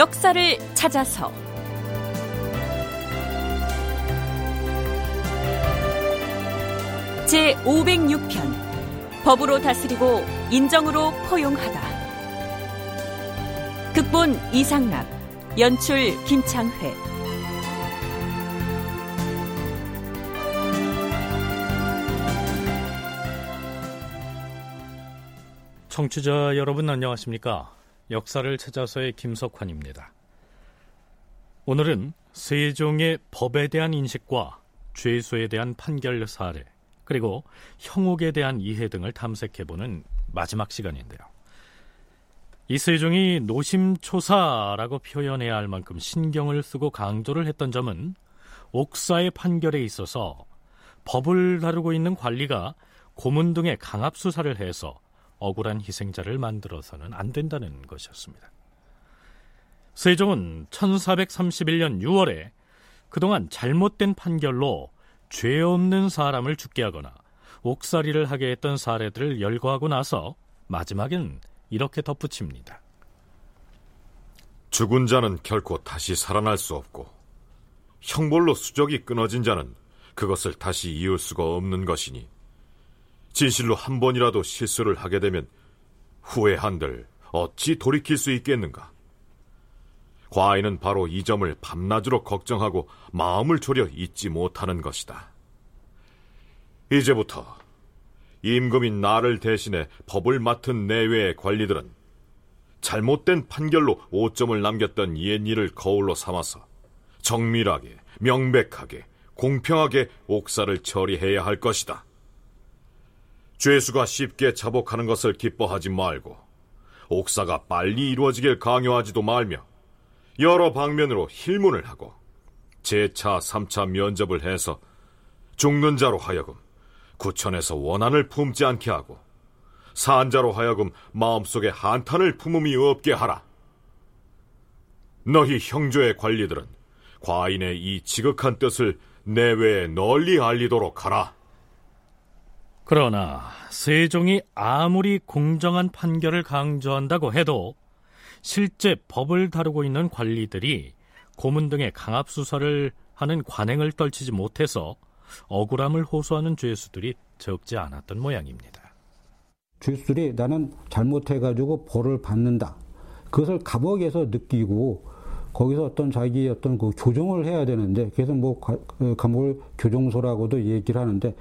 역사를 찾아서. 제 506편 법으로 다스리고 인정으로 포용하다. 극본 이상락 연출 김창회. 청취자 여러분 안녕하십니까? 역사를 찾아서의 김석환입니다. 오늘은 세종의 법에 대한 인식과 죄수에 대한 판결 사례, 그리고 형옥에 대한 이해 등을 탐색해보는 마지막 시간인데요. 이 세종이 노심초사라고 표현해야 할 만큼 신경을 쓰고 강조를 했던 점은 옥사의 판결에 있어서 법을 다루고 있는 관리가 고문 등의 강압 수사를 해서 억울한 희생자를 만들어서는 안 된다는 것이었습니다. 세종은 1431년 6월에 그동안 잘못된 판결로 죄 없는 사람을 죽게 하거나 옥살이를 하게 했던 사례들을 열거하고 나서 마지막엔 이렇게 덧붙입니다. 죽은 자는 결코 다시 살아날 수 없고 형벌로 수적이 끊어진 자는 그것을 다시 이을 수가 없는 것이니 진실로 한 번이라도 실수를 하게 되면 후회한들 어찌 돌이킬 수 있겠는가? 과인은 바로 이 점을 밤낮으로 걱정하고 마음을 졸여 잊지 못하는 것이다. 이제부터 임금인 나를 대신해 법을 맡은 내외의 관리들은 잘못된 판결로 오점을 남겼던 옛 일을 거울로 삼아서 정밀하게, 명백하게, 공평하게 옥사를 처리해야 할 것이다. 죄수가 쉽게 자복하는 것을 기뻐하지 말고 옥사가 빨리 이루어지길 강요하지도 말며 여러 방면으로 힐문을 하고 제4, 3차 면접을 해서 죽는 자로 하여금 구천에서 원한을 품지 않게 하고 산자로 하여금 마음속에 한탄을 품음이 없게 하라. 너희 형조의 관리들은 과인의 이 지극한 뜻을 내외에 널리 알리도록 하라. 그러나 세종이 아무리 공정한 판결을 강조한다고 해도 실제 법을 다루고 있는 관리들이 고문 등의 강압 수사를 하는 관행을 떨치지 못해서 억울함을 호소하는 죄수들이 적지 않았던 모양입니다. 죄수들이 나는 잘못해가지고 벌을 받는다. 그것을 감옥에서 느끼고 거기서 어떤 자기 어떤 그 교정을 해야 되는데 그래서 뭐그 감옥을 교정소라고도 얘기를 하는데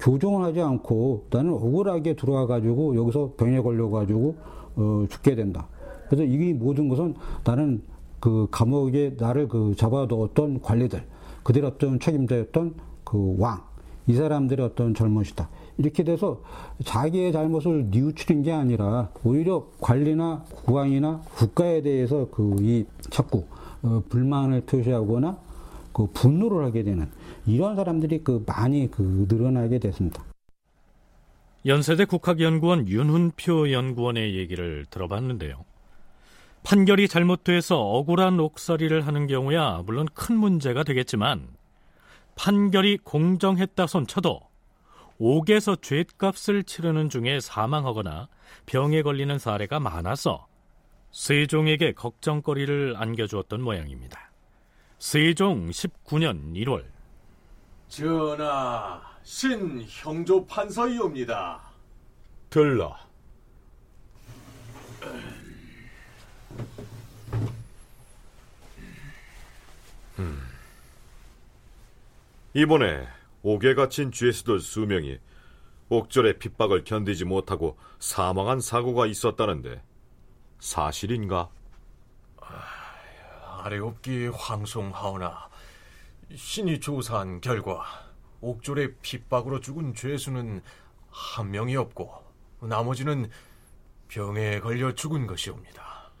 교정을 하지 않고 나는 억울하게 들어와 가지고 여기서 병에 걸려 가지고 어, 죽게 된다. 그래서 이 모든 것은 나는 그 감옥에 나를 그 잡아두었던 관리들, 그들 어떤 책임자였던 그 왕, 이 사람들의 어떤 잘못이다. 이렇게 돼서 자기의 잘못을 뉘우치는 게 아니라 오히려 관리나 국왕이나 국가에 대해서 그 이 자꾸 어, 불만을 표시하거나 그 분노를 하게 되는 이런 사람들이 그 많이 그 늘어나게 됐습니다. 연세대 국학연구원 윤훈표 연구원의 얘기를 들어봤는데요. 판결이 잘못돼서 억울한 옥살이를 하는 경우야 물론 큰 문제가 되겠지만 판결이 공정했다 손 쳐도 옥에서 죄값을 치르는 중에 사망하거나 병에 걸리는 사례가 많아서 세종에게 걱정거리를 안겨주었던 모양입니다. 세종 19년 1월 전하, 신 형조 판서이옵니다. 들라. 음. 이번에 옥에 갇힌 죄수들 수명이 옥절의 핍박을 견디지 못하고 사망한 사고가 있었다는데 사실인가? 아래옵기 황송하오나 신이 조사한 결과 옥졸의 핍박으로 죽은 죄수는 한 명이 없고 나머지는 병에 걸려 죽은 것이옵니다.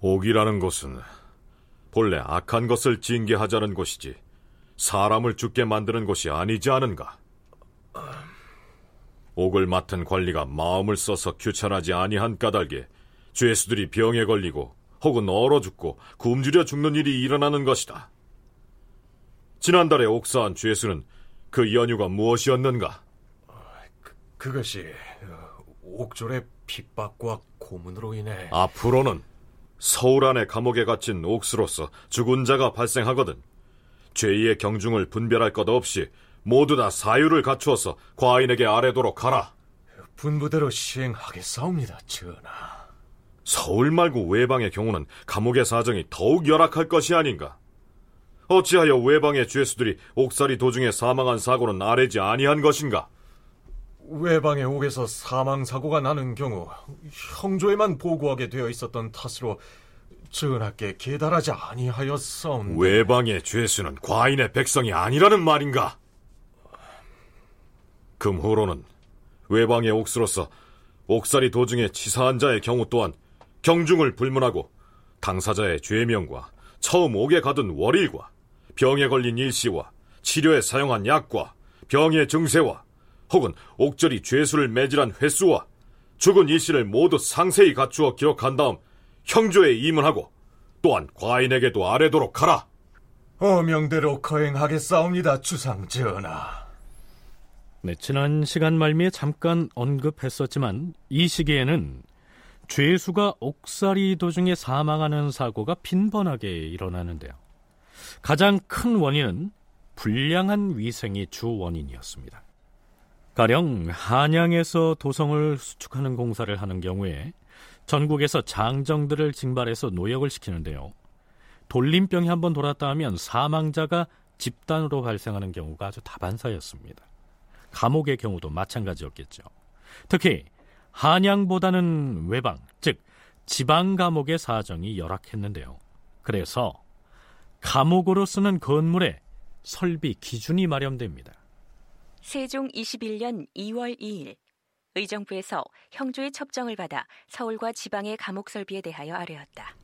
옥이라는 것은 본래 악한 것을 징계하자는 곳이지 사람을 죽게 만드는 곳이 아니지 않은가? 옥을 맡은 관리가 마음을 써서 규천하지 아니한 까닭에 죄수들이 병에 걸리고 혹은 얼어 죽고 굶주려 죽는 일이 일어나는 것이다. 지난달에 옥사한 죄수는 그 연유가 무엇이었는가? 그, 그것이 옥졸의 핍박과 고문으로 인해 앞으로는 서울 안의 감옥에 갇힌 옥수로서 죽은 자가 발생하거든 죄의 경중을 분별할 것 없이 모두 다 사유를 갖추어서 과인에게 아래도록 하라. 분부대로 시행하겠사옵니다, 전하. 서울 말고 외방의 경우는 감옥의 사정이 더욱 열악할 것이 아닌가. 어찌하여 외방의 죄수들이 옥살이 도중에 사망한 사고는 아래지 아니한 것인가? 외방의 옥에서 사망 사고가 나는 경우 형조에만 보고하게 되어 있었던 탓으로 전하께 계달하지 아니하였사옵니다. 외방의 죄수는 과인의 백성이 아니라는 말인가? 금후로는 외방의 옥수로서 옥살이 도중에 치사한 자의 경우 또한 경중을 불문하고 당사자의 죄명과 처음 옥에 가둔 월일과 병에 걸린 일시와 치료에 사용한 약과 병의 증세와 혹은 옥절이 죄수를 매질한 횟수와 죽은 일시를 모두 상세히 갖추어 기록한 다음 형조에 임문하고 또한 과인에게도 아래도록 하라. 어명대로 거행하겠사옵니다, 주상 전하. 네, 지난 시간 말미에 잠깐 언급했었지만 이 시기에는 죄수가 옥살이 도중에 사망하는 사고가 빈번하게 일어나는데요. 가장 큰 원인은 불량한 위생이 주 원인이었습니다. 가령 한양에서 도성을 수축하는 공사를 하는 경우에 전국에서 장정들을 징발해서 노역을 시키는데요. 돌림병이 한번 돌았다 하면 사망자가 집단으로 발생하는 경우가 아주 다반사였습니다. 감옥의 경우도 마찬가지였겠죠. 특히 한양보다는 외방, 즉 지방 감옥의 사정이 열악했는데요. 그래서 감옥으로 쓰는 건물에 설비 기준이 마련됩니다. 세종 21년 2월 2일 의정부에서 형조의 첩정을 받아 서울과 지방의 감옥 설비에 대하여 아뢰었다.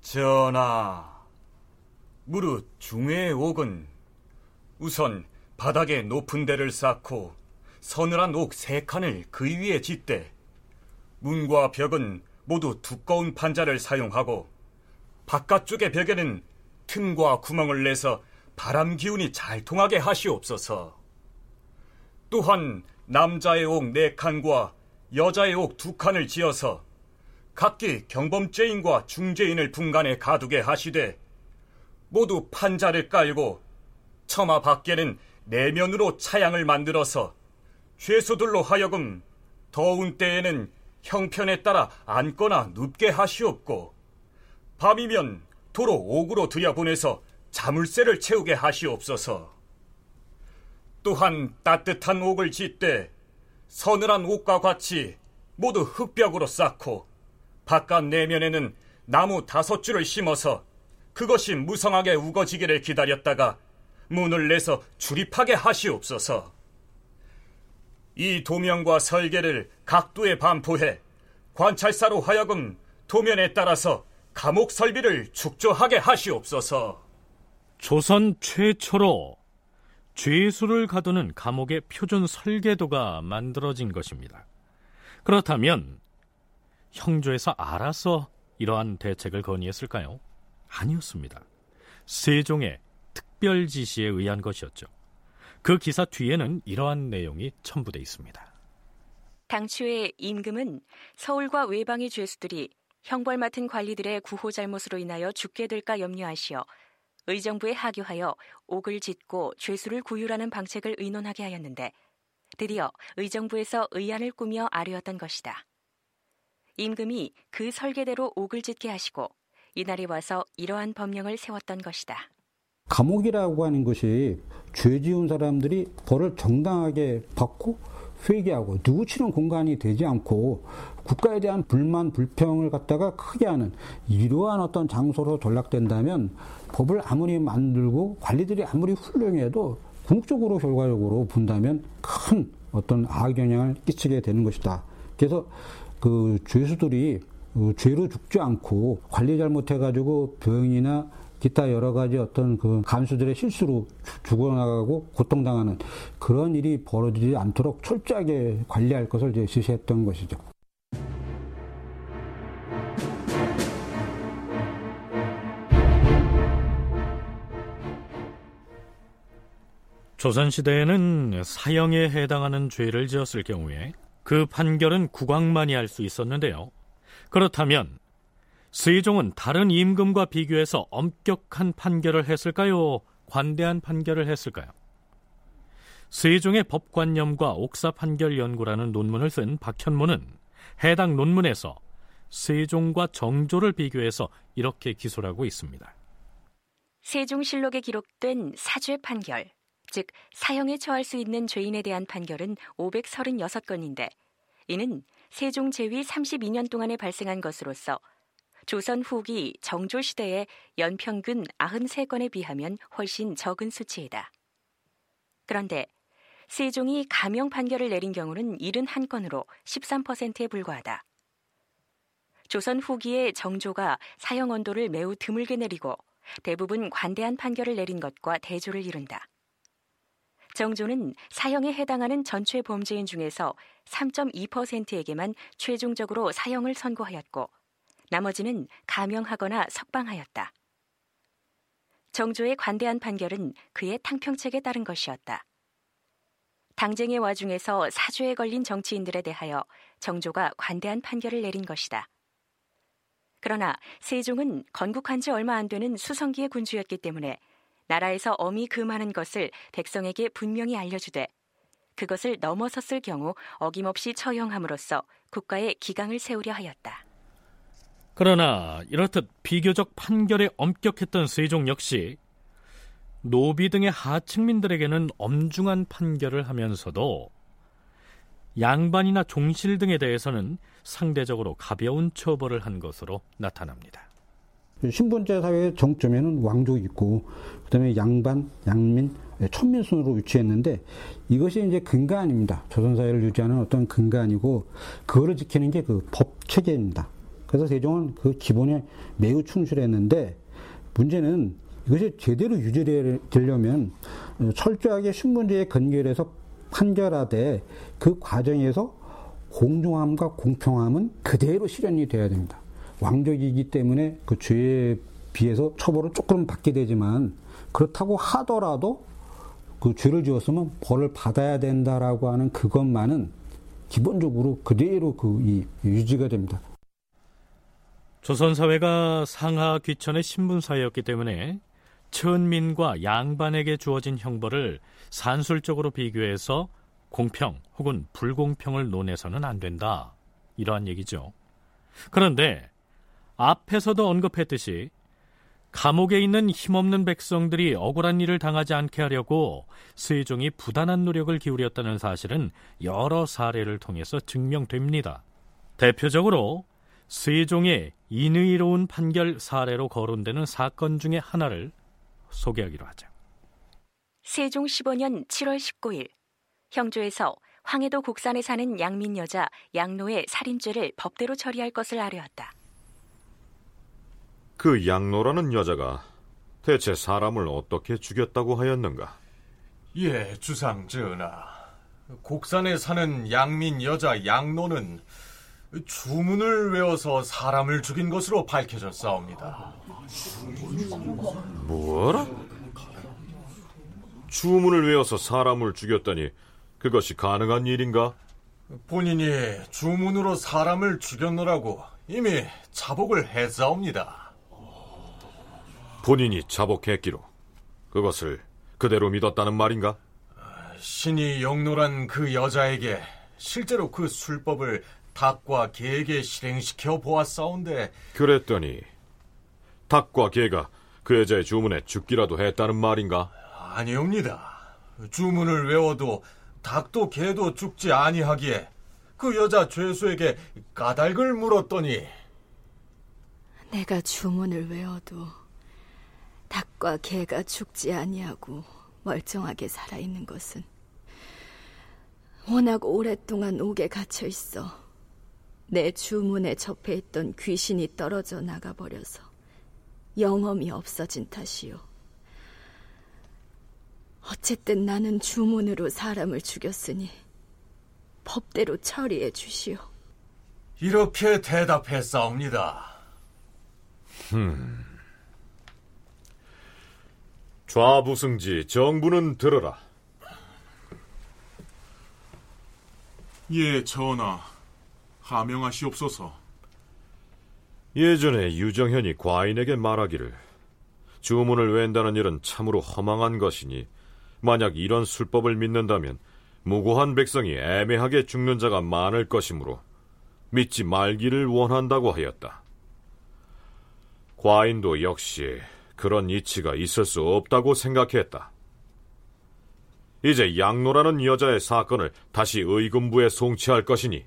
전하, 무릇 중의 옥은 우선 바닥에 높은 데를 쌓고 서늘한 옥 세 칸을 그 위에 짓되 문과 벽은 모두 두꺼운 판자를 사용하고 바깥쪽의 벽에는 틈과 구멍을 내서 바람 기운이 잘 통하게 하시옵소서. 또한 남자의 옥 네 칸과 여자의 옥 두 칸을 지어서 각기 경범죄인과 중죄인을 분간해 가두게 하시되 모두 판자를 깔고 처마 밖에는 내면으로 차양을 만들어서 죄수들로 하여금 더운 때에는 형편에 따라 앉거나 눕게 하시옵고 밤이면 도로 옥으로 들여보내서 자물쇠를 채우게 하시옵소서. 또한 따뜻한 옥을 짓되 서늘한 옥과 같이 모두 흙벽으로 쌓고 바깥 내면에는 나무 다섯 줄을 심어서 그것이 무성하게 우거지기를 기다렸다가 문을 내서 출입하게 하시옵소서. 이 도명과 설계를 각도에 반포해 관찰사로 하여금 도면에 따라서 감옥 설비를 축조하게 하시옵소서. 조선 최초로 죄수를 가두는 감옥의 표준 설계도가 만들어진 것입니다. 그렇다면 형조에서 알아서 이러한 대책을 건의했을까요? 아니었습니다. 세종의 특별 지시에 의한 것이었죠. 그 기사 뒤에는 이러한 내용이 첨부돼 있습니다. 당초에 임금은 서울과 외방의 죄수들이 형벌 맡은 관리들의 구호 잘못으로 인하여 죽게 될까 염려하시어 의정부에 하교하여 옥을 짓고 죄수를 구휼하는 방책을 의논하게 하였는데 드디어 의정부에서 의안을 꾸며 아뢰었던 것이다. 임금이 그 설계대로 옥을 짓게 하시고 이날이 와서 이러한 법령을 세웠던 것이다. 감옥이라고 하는 것이 죄 지은 사람들이 벌을 정당하게 받고 회개하고 누구치는 공간이 되지 않고 국가에 대한 불만 불평을 갖다가 크게 하는 이러한 어떤 장소로 전락된다면 법을 아무리 만들고 관리들이 아무리 훌륭해도 궁극적으로 결과적으로 본다면 큰 어떤 악영향을 끼치게 되는 것이다. 그래서 그 죄수들이 그 죄로 죽지 않고 관리 잘못해가지고 병이나 기타 여러 가지 어떤 그 간수들의 실수로 죽어나가고 고통당하는 그런 일이 벌어지지 않도록 철저하게 관리할 것을 이제 지시했던 것이죠. 조선시대에는 사형에 해당하는 죄를 지었을 경우에 그 판결은 국왕만이 할 수 있었는데요. 그렇다면 세종은 다른 임금과 비교해서 엄격한 판결을 했을까요? 관대한 판결을 했을까요? 세종의 법관념과 옥사 판결 연구라는 논문을 쓴 박현모는 해당 논문에서 세종과 정조를 비교해서 이렇게 기술하고 있습니다. 세종실록에 기록된 사죄 판결, 즉 사형에 처할 수 있는 죄인에 대한 판결은 536건인데 이는 세종 제위 32년 동안에 발생한 것으로서 조선 후기 정조 시대의 연평균 93건에 비하면 훨씬 적은 수치이다. 그런데 세종이 가명 판결을 내린 경우는 71건으로 13%에 불과하다. 조선 후기의 정조가 사형 언도를 매우 드물게 내리고 대부분 관대한 판결을 내린 것과 대조를 이룬다. 정조는 사형에 해당하는 전체 범죄인 중에서 3.2%에게만 최종적으로 사형을 선고하였고 나머지는 감형하거나 석방하였다. 정조의 관대한 판결은 그의 탕평책에 따른 것이었다. 당쟁의 와중에서 사주에 걸린 정치인들에 대하여 정조가 관대한 판결을 내린 것이다. 그러나 세종은 건국한 지 얼마 안 되는 수성기의 군주였기 때문에 나라에서 엄히 금하는 것을 백성에게 분명히 알려주되 그것을 넘어섰을 경우 어김없이 처형함으로써 국가의 기강을 세우려 하였다. 그러나 이렇듯 비교적 판결에 엄격했던 세종 역시 노비 등의 하층민들에게는 엄중한 판결을 하면서도 양반이나 종실 등에 대해서는 상대적으로 가벼운 처벌을 한 것으로 나타납니다. 신분제 사회의 정점에는 왕족이 있고 그다음에 양반, 양민, 천민 순으로 위치했는데 이것이 이제 근간입니다. 조선 사회를 유지하는 어떤 근간이고 그거를 지키는 게 그 법 체계입니다. 그래서 세종은 그 기본에 매우 충실했는데 문제는 이것이 제대로 유지되려면 철저하게 신분제에 근결해서 판결하되 그 과정에서 공정함과 공평함은 그대로 실현이 돼야 됩니다. 왕족이기 때문에 그 죄에 비해서 처벌을 조금 받게 되지만 그렇다고 하더라도 그 죄를 지었으면 벌을 받아야 된다라고 하는 그것만은 기본적으로 그대로 그 유지가 됩니다. 조선 사회가 상하 귀천의 신분 사회였기 때문에 천민과 양반에게 주어진 형벌을 산술적으로 비교해서 공평 혹은 불공평을 논해서는 안 된다. 이러한 얘기죠. 그런데 앞에서도 언급했듯이 감옥에 있는 힘없는 백성들이 억울한 일을 당하지 않게 하려고 세종이 부단한 노력을 기울였다는 사실은 여러 사례를 통해서 증명됩니다. 대표적으로 세종의 인의로운 판결 사례로 거론되는 사건 중의 하나를 소개하기로 하죠. 세종 15년 7월 19일 형조에서 황해도 곡산에 사는 양민 여자 양노의 살인죄를 법대로 처리할 것을 아뢰었다. 그 양노라는 여자가 대체 사람을 어떻게 죽였다고 하였는가? 예, 주상 전하. 곡산에 사는 양민 여자 양노는 주문을 외워서 사람을 죽인 것으로 밝혀졌사옵니다. 뭐라? 주문을 외워서 사람을 죽였다니 그것이 가능한 일인가? 본인이 주문으로 사람을 죽였노라고 이미 자복을 했사옵니다. 본인이 자복했기로 그것을 그대로 믿었다는 말인가? 신이 영노란 그 여자에게 실제로 그 술법을 닭과 개에게 실행시켜 보았사온데 그랬더니 닭과 개가 그 여자의 주문에 죽기라도 했다는 말인가? 아니옵니다. 주문을 외워도 닭도 개도 죽지 아니하기에 그 여자 죄수에게 까닭을 물었더니 내가 주문을 외워도 닭과 개가 죽지 아니하고 멀쩡하게 살아 있는 것은 워낙 오랫동안 옥에 갇혀 있어 내 주문에 접해 있던 귀신이 떨어져 나가버려서 영험이 없어진 탓이요. 어쨌든 나는 주문으로 사람을 죽였으니 법대로 처리해 주시오. 이렇게 대답했사옵니다. 음. 좌부승지 정부는 들어라. 예, 전하. 하명하시옵소서. 예전에 유정현이 과인에게 말하기를 주문을 웬다는 일은 참으로 허망한 것이니 만약 이런 술법을 믿는다면 무고한 백성이 애매하게 죽는 자가 많을 것이므로 믿지 말기를 원한다고 하였다. 과인도 역시 그런 이치가 있을 수 없다고 생각했다. 이제 양노라는 여자의 사건을 다시 의금부에 송치할 것이니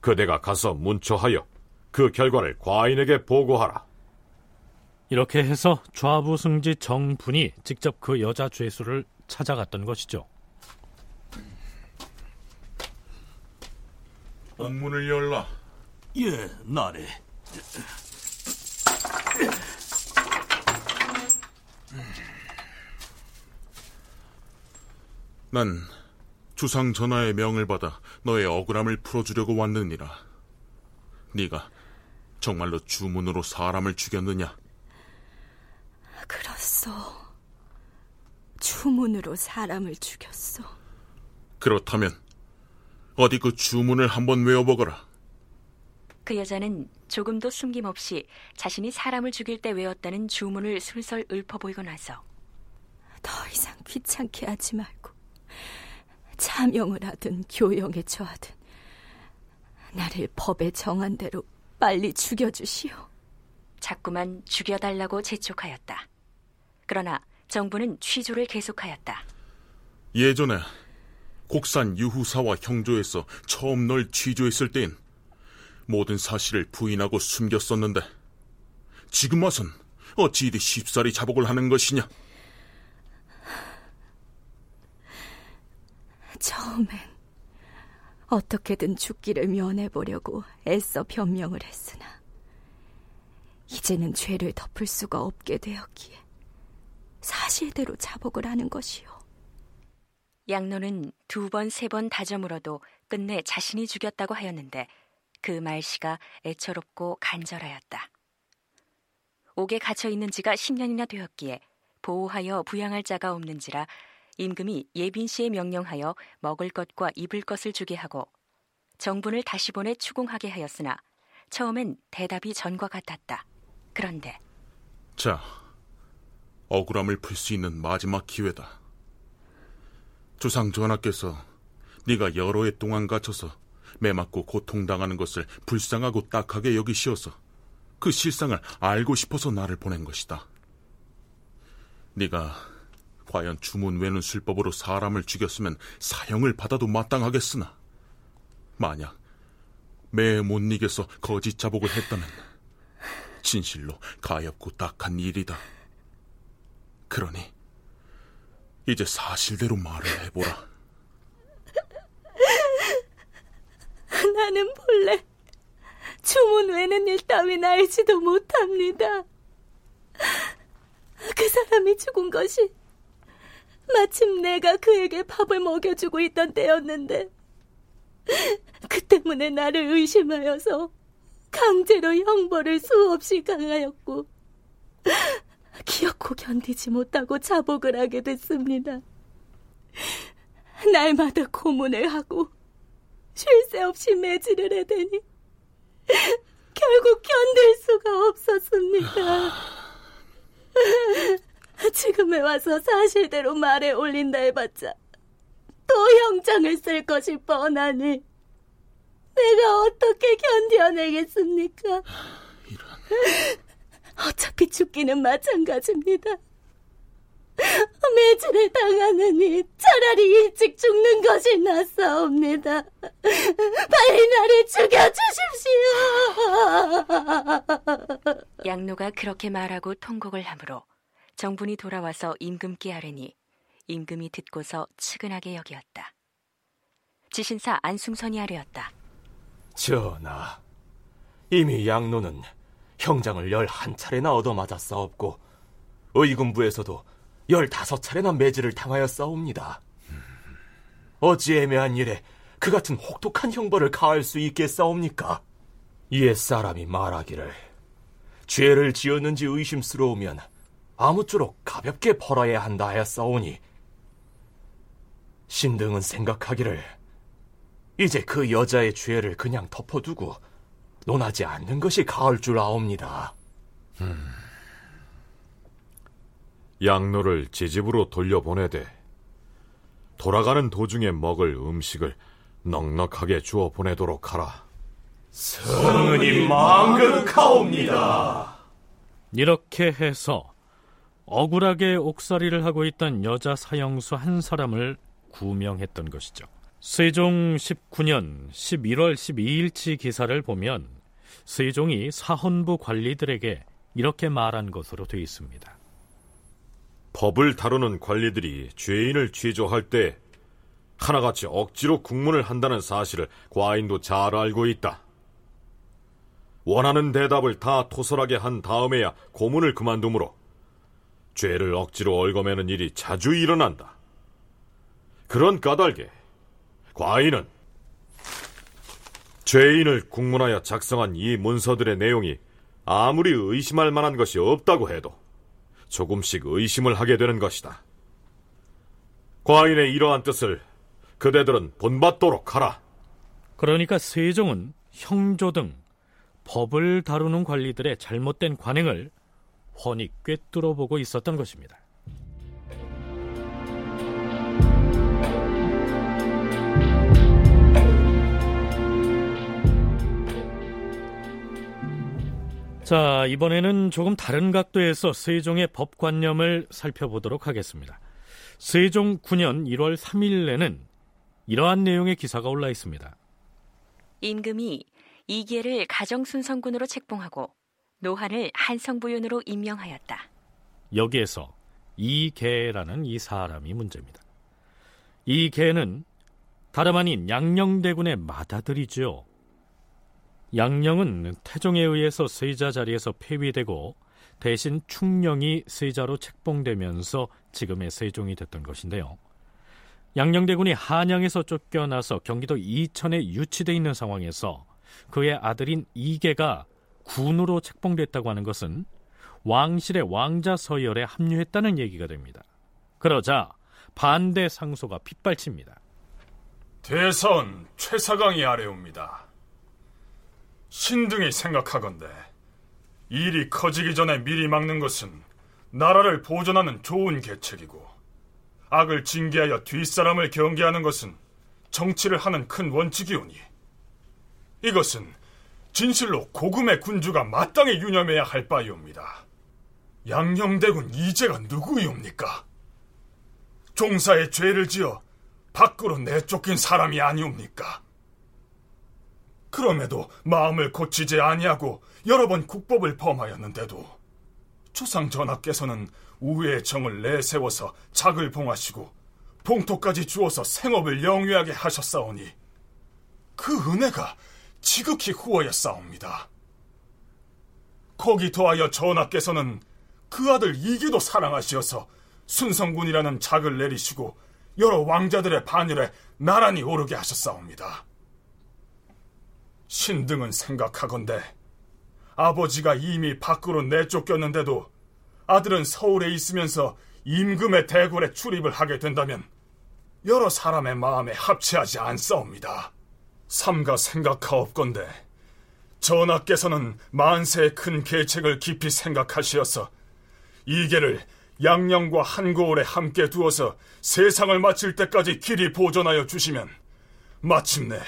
그대가 가서 문초하여 그 결과를 과인에게 보고하라. 이렇게 해서 좌부 승지 정분이 직접 그 여자 죄수를 찾아갔던 것이죠. 옥문을 열라. 예, 나래. 난 주상 전하의 명을 받아 너의 억울함을 풀어주려고 왔느니라. 네가 정말로 주문으로 사람을 죽였느냐? 그렇소. 주문으로 사람을 죽였소. 그렇다면 어디 그 주문을 한번 외워보거라. 그 여자는 조금도 숨김없이 자신이 사람을 죽일 때 외웠다는 주문을 술술 읊어보이고 나서 더 이상 귀찮게 하지 말고 자명을 하든 교영에 처하든 나를 법에 정한 대로 빨리 죽여주시오. 자꾸만 죽여달라고 재촉하였다. 그러나 정부는 취조를 계속하였다. 예전에 곡산 유후사와 형조에서 처음 널 취조했을 때엔 모든 사실을 부인하고 숨겼었는데 지금 와선 어찌 이리 쉽사리 자복을 하는 것이냐? 처음엔 어떻게든 죽기를 면해보려고 애써 변명을 했으나 이제는 죄를 덮을 수가 없게 되었기에 사실대로 자복을 하는 것이요. 양노는 두 번, 세 번 다져물어도 끝내 자신이 죽였다고 하였는데 그 말씨가 애처롭고 간절하였다. 옥에 갇혀 있는 지가 10년이나 되었기에 보호하여 부양할 자가 없는지라 임금이 예빈 씨에 명령하여 먹을 것과 입을 것을 주게 하고 정분을 다시 보내 추궁하게 하였으나 처음엔 대답이 전과 같았다. 그런데 자, 억울함을 풀 수 있는 마지막 기회다. 조상 전하께서 네가 여러 해 동안 갇혀서 매맞고 고통당하는 것을 불쌍하고 딱하게 여기시어서 그 실상을 알고 싶어서 나를 보낸 것이다. 네가 과연 주문 외는 술법으로 사람을 죽였으면 사형을 받아도 마땅하겠으나 만약 매에 못 이겨서 거짓 자복을 했다면 진실로 가엾고 딱한 일이다. 그러니 이제 사실대로 말을 해보라. 나는 본래 주문 외는 일 따윈 알지도 못합니다. 그 사람이 죽은 것이 마침 내가 그에게 밥을 먹여주고 있던 때였는데 그 때문에 나를 의심하여서 강제로 형벌을 수없이 강하였고 기어코 견디지 못하고 자복을 하게 됐습니다. 날마다 고문을 하고 쉴 새 없이 매질을 해대니 결국 견딜 수가 없었습니다. 지금에 와서 사실대로 말에 올린다 해봤자 또 형장을 쓸 것이 뻔하니 내가 어떻게 견뎌내겠습니까? 어차피 죽기는 마찬가지입니다. 매질을 당하느니 차라리 일찍 죽는 것이 낫사옵니다. 빨리 나를 죽여주십시오. 양노가 그렇게 말하고 통곡을 하므로 정분이 돌아와서 임금께 하려니 임금이 듣고서 측은하게 여기었다. 지신사 안승선이 아뢰었다. 전하, 이미 양노는 형장을 열한 차례나 얻어맞았사옵고 의금부에서도 열다섯 차례나 매질을 당하여 싸웁니다. 어찌 애매한 일에 그 같은 혹독한 형벌을 가할 수 있겠사옵니까? 옛 사람이 말하기를 죄를 지었는지 의심스러우면 아무쪼록 가볍게 벌어야 한다 하였사오니 신등은 생각하기를 이제 그 여자의 죄를 그냥 덮어두고 논하지 않는 것이 가을 줄 아옵니다. 음. 양로를 제 집으로 돌려보내되 돌아가는 도중에 먹을 음식을 넉넉하게 주어 보내도록 하라. 성은이 망극하옵니다. 이렇게 해서 억울하게 옥살이를 하고 있던 여자 사형수 한 사람을 구명했던 것이죠. 세종 19년 11월 12일치 기사를 보면 세종이 사헌부 관리들에게 이렇게 말한 것으로 되어 있습니다. 법을 다루는 관리들이 죄인을 취조할 때 하나같이 억지로 국문을 한다는 사실을 과인도 잘 알고 있다. 원하는 대답을 다 토설하게 한 다음에야 고문을 그만두므로 죄를 억지로 얽어매는 일이 자주 일어난다. 그런 까닭에 과인은 죄인을 국문하여 작성한 이 문서들의 내용이 아무리 의심할 만한 것이 없다고 해도 조금씩 의심을 하게 되는 것이다. 과인의 이러한 뜻을 그대들은 본받도록 하라. 그러니까 세종은 형조 등 법을 다루는 관리들의 잘못된 관행을 훤히 꿰뚫어 보고 있었던 것입니다. 자, 이번에는 조금 다른 각도에서 세종의 법관념을 살펴보도록 하겠습니다. 세종 9년 1월 3일에는 이러한 내용의 기사가 올라 있습니다. 임금이 이계를 가정순성군으로 책봉하고 노한을 한성부윤으로 임명하였다. 여기에서 이계라는 이 사람이 문제입니다. 이계는 다름 아닌 양녕대군의 맏아들이죠. 양녕은 태종에 의해서 세자 자리에서 폐위되고 대신 충령이 세자로 책봉되면서 지금의 세종이 됐던 것인데요. 양녕대군이 한양에서 쫓겨나서 경기도 이천에 유치돼 있는 상황에서 그의 아들인 이계가 군으로 책봉됐다고 하는 것은 왕실의 왕자 서열에 합류했다는 얘기가 됩니다. 그러자 반대 상소가 빗발칩니다. 대선 최사강이 아래옵니다. 신등이 생각하건대 일이 커지기 전에 미리 막는 것은 나라를 보존하는 좋은 계책이고 악을 징계하여 뒷사람을 경계하는 것은 정치를 하는 큰 원칙이오니 이것은 진실로 고금의 군주가 마땅히 유념해야 할 바이옵니다. 양녕대군 이제가 누구이옵니까? 종사에 죄를 지어 밖으로 내쫓긴 사람이 아니옵니까? 그럼에도 마음을 고치지 아니하고 여러 번 국법을 범하였는데도 주상 전하께서는 우회의 정을 내세워서 작을 봉하시고 봉토까지 주어서 생업을 영위하게 하셨사오니 그 은혜가 지극히 후하였사옵니다. 거기 더하여 전하께서는 그 아들 이기도 사랑하시어서 순성군이라는 작을 내리시고 여러 왕자들의 반열에 나란히 오르게 하셨사옵니다. 신등은 생각하건대 아버지가 이미 밖으로 내쫓겼는데도 아들은 서울에 있으면서 임금의 대궐에 출입을 하게 된다면 여러 사람의 마음에 합치하지 않사옵니다. 삼가 생각하옵건대 전하께서는 만세의 큰 계책을 깊이 생각하시어서 이계를 양령과 한고을에 함께 두어서 세상을 마칠 때까지 길이 보존하여 주시면 마침내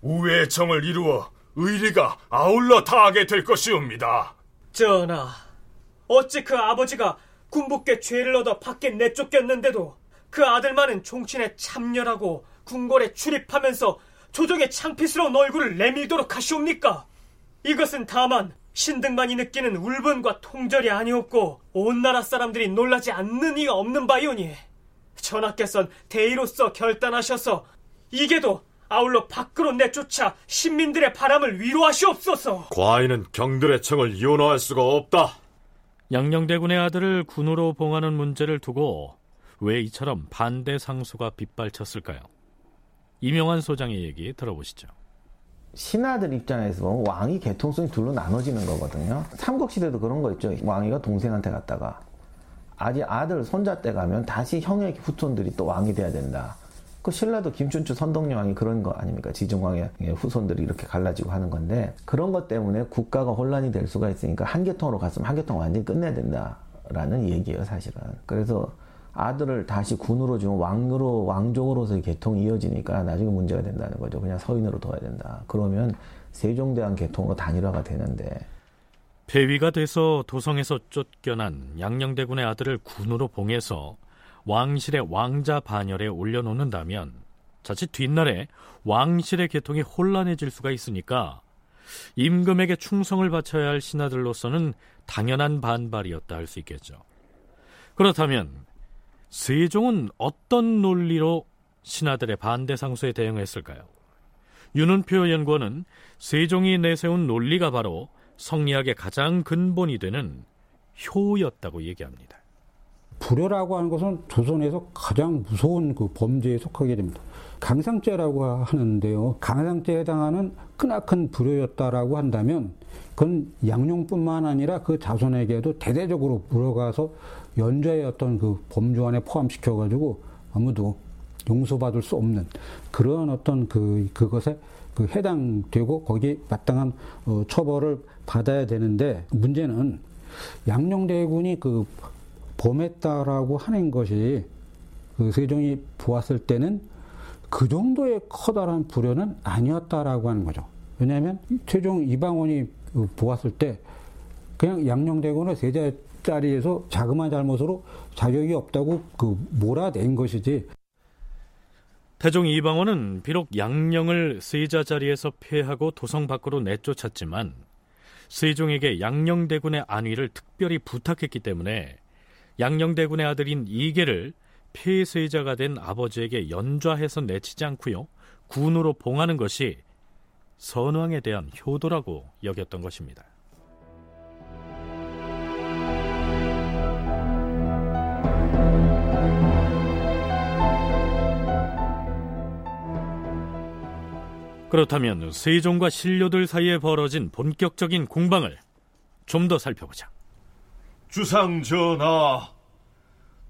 우애의 정을 이루어 의리가 아울러 다하게 될 것이옵니다. 전하, 어찌 그 아버지가 군부께 죄를 얻어 밖에 내쫓겼는데도 그 아들만은 종친에 참여하고 궁궐에 출입하면서 조정의 창피스러운 얼굴을 내밀도록 하시옵니까? 이것은 다만 신등만이 느끼는 울분과 통절이 아니었고 온 나라 사람들이 놀라지 않는 이가 없는 바이오니 전하께선 대의로서 결단하셔서 이게도 아울러 밖으로 내쫓아 신민들의 바람을 위로하시옵소서. 과인은 경들의 청을 이혼할 수가 없다. 양녕대군의 아들을 군으로 봉하는 문제를 두고 왜 이처럼 반대 상소가 빗발쳤을까요? 이명환 소장의 얘기 들어보시죠. 신하들 입장에서 보면 왕이 개통성이 둘로 나눠지는 거거든요. 삼국시대도 그런 거 있죠. 왕이가 동생한테 갔다가 아직 아들 손자 때 가면 다시 형의 후손들이 또 왕이 돼야 된다. 그 신라도 김춘추 선덕여왕이 그런 거 아닙니까? 지중왕의 후손들이 이렇게 갈라지고 하는 건데 그런 것 때문에 국가가 혼란이 될 수가 있으니까 한계통으로 갔으면 한계통 완전히 끝내야 된다라는 얘기예요, 사실은. 그래서 아들을 다시 군으로 주면 왕으로 왕족으로서의 계통이 이어지니까 나중에 문제가 된다는 거죠. 그냥 서인으로 둬야 된다. 그러면 세종대왕 계통으로 단일화가 되는데 폐위가 돼서 도성에서 쫓겨난 양녕대군의 아들을 군으로 봉해서 왕실의 왕자 반열에 올려놓는다면 자칫 뒷날에 왕실의 계통이 혼란해질 수가 있으니까 임금에게 충성을 바쳐야 할 신하들로서는 당연한 반발이었다 할 수 있겠죠. 그렇다면 세종은 어떤 논리로 신하들의 반대 상소에 대응했을까요? 윤은표 연구원은 세종이 내세운 논리가 바로 성리학의 가장 근본이 되는 효였다고 얘기합니다. 불효라고 하는 것은 조선에서 가장 무서운 그 범죄에 속하게 됩니다. 강상죄라고 하는데요. 강상죄에 해당하는 크나큰 불효였다라고 한다면 그건 양용뿐만 아니라 그 자손에게도 대대적으로 물어가서 연좌의 어떤 그 범주 안에 포함시켜가지고 아무도 용서받을 수 없는 그런 어떤 그 그것에 그 해당되고 거기에 마땅한 어, 처벌을 받아야 되는데 문제는 양녕대군이 그 범했다라고 하는 것이 그 세종이 보았을 때는 그 정도의 커다란 불효는 아니었다라고 하는 거죠. 왜냐하면 최종 이방원이 그 보았을 때 그냥 양녕대군을 세자 자리에서 자그마한 잘못으로 자격이 없다고 그 몰아낸 것이지. 태종 이방원은 비록 양령을 세자 자리에서 폐하고 도성 밖으로 내쫓았지만 세종에게 양녕대군의 안위를 특별히 부탁했기 때문에 양녕대군의 아들인 이계를 폐세자가 된 아버지에게 연좌해서 내치지 않고요 군으로 봉하는 것이 선왕에 대한 효도라고 여겼던 것입니다. 그렇다면 세종과 신료들 사이에 벌어진 본격적인 공방을 좀 더 살펴보자. 주상 전하,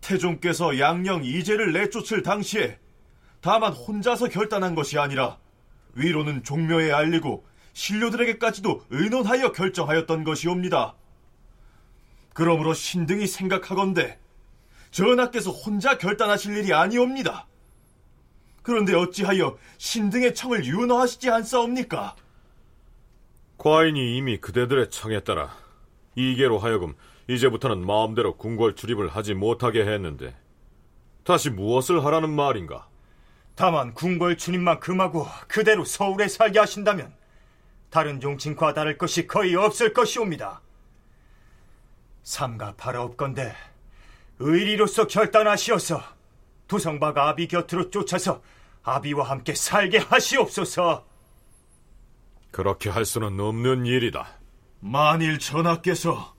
태종께서 양령 이제를 내쫓을 당시에 다만 혼자서 결단한 것이 아니라 위로는 종묘에 알리고 신료들에게까지도 의논하여 결정하였던 것이옵니다. 그러므로 신등이 생각하건대 전하께서 혼자 결단하실 일이 아니옵니다. 그런데 어찌하여 신등의 청을 윤허하시지 않사옵니까? 과인이 이미 그대들의 청에 따라 이계로 하여금 이제부터는 마음대로 궁궐 출입을 하지 못하게 했는데 다시 무엇을 하라는 말인가? 다만 궁궐 출입만 금하고 그대로 서울에 살게 하신다면 다른 종친과 다를 것이 거의 없을 것이옵니다. 삼가 바라옵건대 의리로서 결단하시어서 도성박 아비 곁으로 쫓아서 아비와 함께 살게 하시옵소서. 그렇게 할 수는 없는 일이다. 만일 전하께서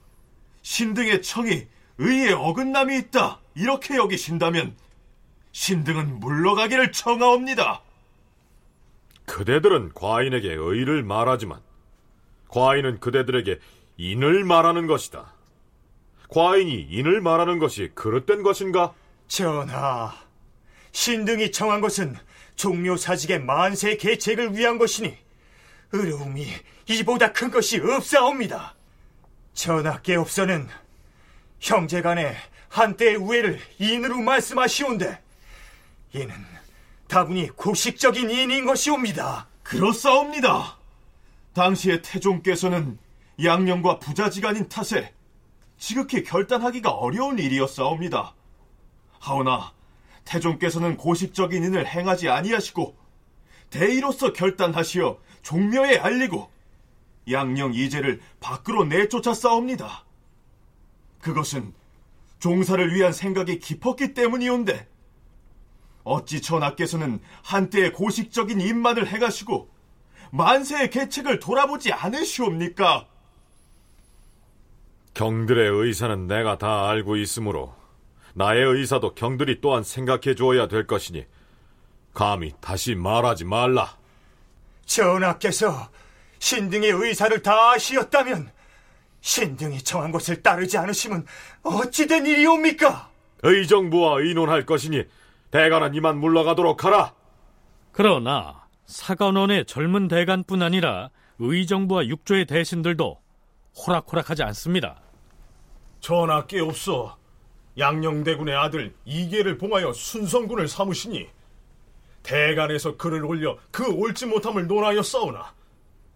신등의 청이 의에 어긋남이 있다 이렇게 여기신다면 신등은 물러가기를 청하옵니다. 그대들은 과인에게 의를 말하지만 과인은 그대들에게 인을 말하는 것이다. 과인이 인을 말하는 것이 그릇된 것인가? 전하, 신등이 청한 것은 종묘 사직의 만세 계책을 위한 것이니 의로움이 이보다 큰 것이 없사옵니다. 전하께 없어는 형제간의 한때의 우애를 인으로 말씀하시온데 이는 다분히 고식적인 인인 것이옵니다. 그렇사옵니다. 당시에 태종께서는 양령과 부자지간인 탓에 지극히 결단하기가 어려운 일이었사옵니다. 하오나 태종께서는 고식적인 인을 행하지 아니하시고 대의로서 결단하시어 종묘에 알리고 양령 이제를 밖으로 내쫓아 싸웁니다. 그것은 종사를 위한 생각이 깊었기 때문이온데 어찌 전하께서는 한때의 고식적인 인만을 행하시고 만세의 계책을 돌아보지 않으시옵니까? 경들의 의사는 내가 다 알고 있으므로 나의 의사도 경들이 또한 생각해 주어야 될 것이니 감히 다시 말하지 말라. 전하께서 신등의 의사를 다 아시었다면 신등이 정한 것을 따르지 않으시면 어찌된 일이옵니까? 의정부와 의논할 것이니 대간은 이만 물러가도록 하라. 그러나 사관원의 젊은 대간뿐 아니라 의정부와 육조의 대신들도 호락호락하지 않습니다. 전하께 없어 양녕대군의 아들 이계를 봉하여 순성군을 삼으시니 대간에서 글을 올려 그 옳지 못함을 논하여 싸우나